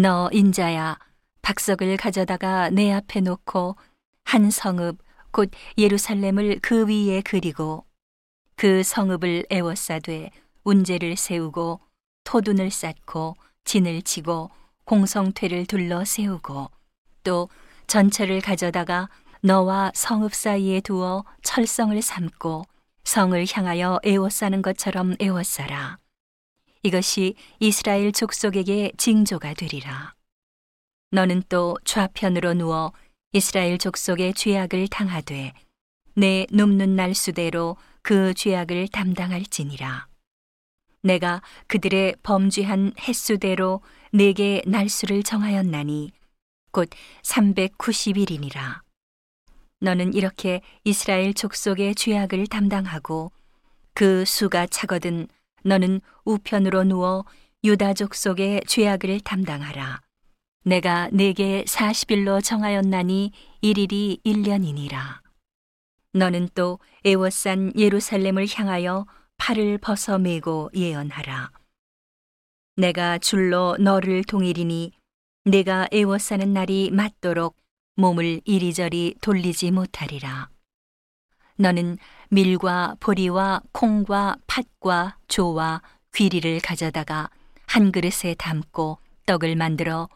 너 인자야 박석을 가져다가 내 앞에 놓고 한 성읍 곧 예루살렘을 그 위에 그리고 그 성읍을 에워싸되 운제를 세우고 토둔을 쌓고 진을 치고 공성퇴를 둘러 세우고 또 전철을 가져다가 너와 성읍 사이에 두어 철성을 삼고 성을 향하여 에워싸는 것처럼 에워싸라. 이것이 이스라엘 족속에게 징조가 되리라. 너는 또 좌편으로 누워 이스라엘 족속의 죄악을 당하되 내 눕는 날 수대로 그 죄악을 담당할지니라. 내가 그들의 범죄한 횟수대로 내게 날수를 정하였나니 곧 390일이니라. 너는 이렇게 이스라엘 족속의 죄악을 담당하고 그 수가 차거든 너는 우편으로 누워 유다 족 속의 죄악을 담당하라. 내가 내게 40일로 정하였나니 일일이 1년이니라. 너는 또 에워싼 예루살렘을 향하여 팔을 벗어 메고 예언하라. 내가 줄로 너를 동일이니 내가 에워싸는 날이 맞도록 몸을 이리저리 돌리지 못하리라. 너는 밀과 보리와 콩과 팥과 조와 귀리를 가져다가 한 그릇에 담고 떡을 만들어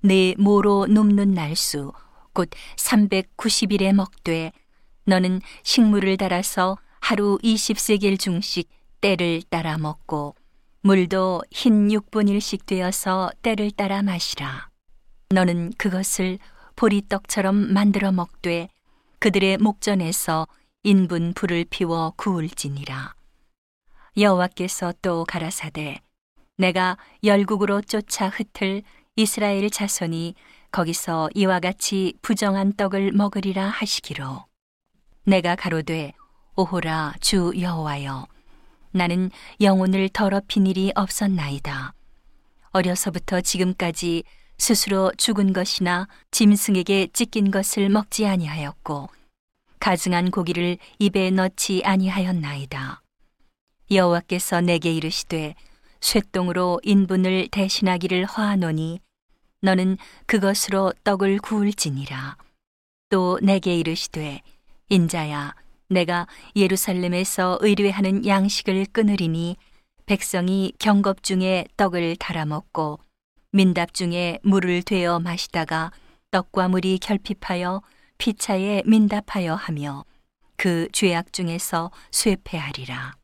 내 모로 눕는 날수 곧 390일에 먹되 너는 식물을 달아서 하루 20세겔 중씩 때를 따라 먹고 물도 흰 6분일씩 되어서 때를 따라 마시라. 너는 그것을 보리떡처럼 만들어 먹되 그들의 목전에서 인분 불을 피워 구울지니라. 여호와께서 또 가라사대 내가 열국으로 쫓아 흩을 이스라엘 자손이 거기서 이와 같이 부정한 떡을 먹으리라 하시기로 내가 가로되 오호라 주 여호와여 나는 영혼을 더럽힌 일이 없었나이다 어려서부터 지금까지 스스로 죽은 것이나 짐승에게 찢긴 것을 먹지 아니하였고 가증한 고기를 입에 넣지 아니하였나이다. 여호와께서 내게 이르시되 쇠똥으로 인분을 대신하기를 허하노니 너는 그것으로 떡을 구울지니라. 또 내게 이르시되 인자야 내가 예루살렘에서 의뢰하는 양식을 끊으리니 백성이 경겁 중에 떡을 달아 먹고 민답 중에 물을 되어 마시다가 떡과 물이 결핍하여 피차에 민답하여 하며 그 죄악 중에서 쇠폐하리라.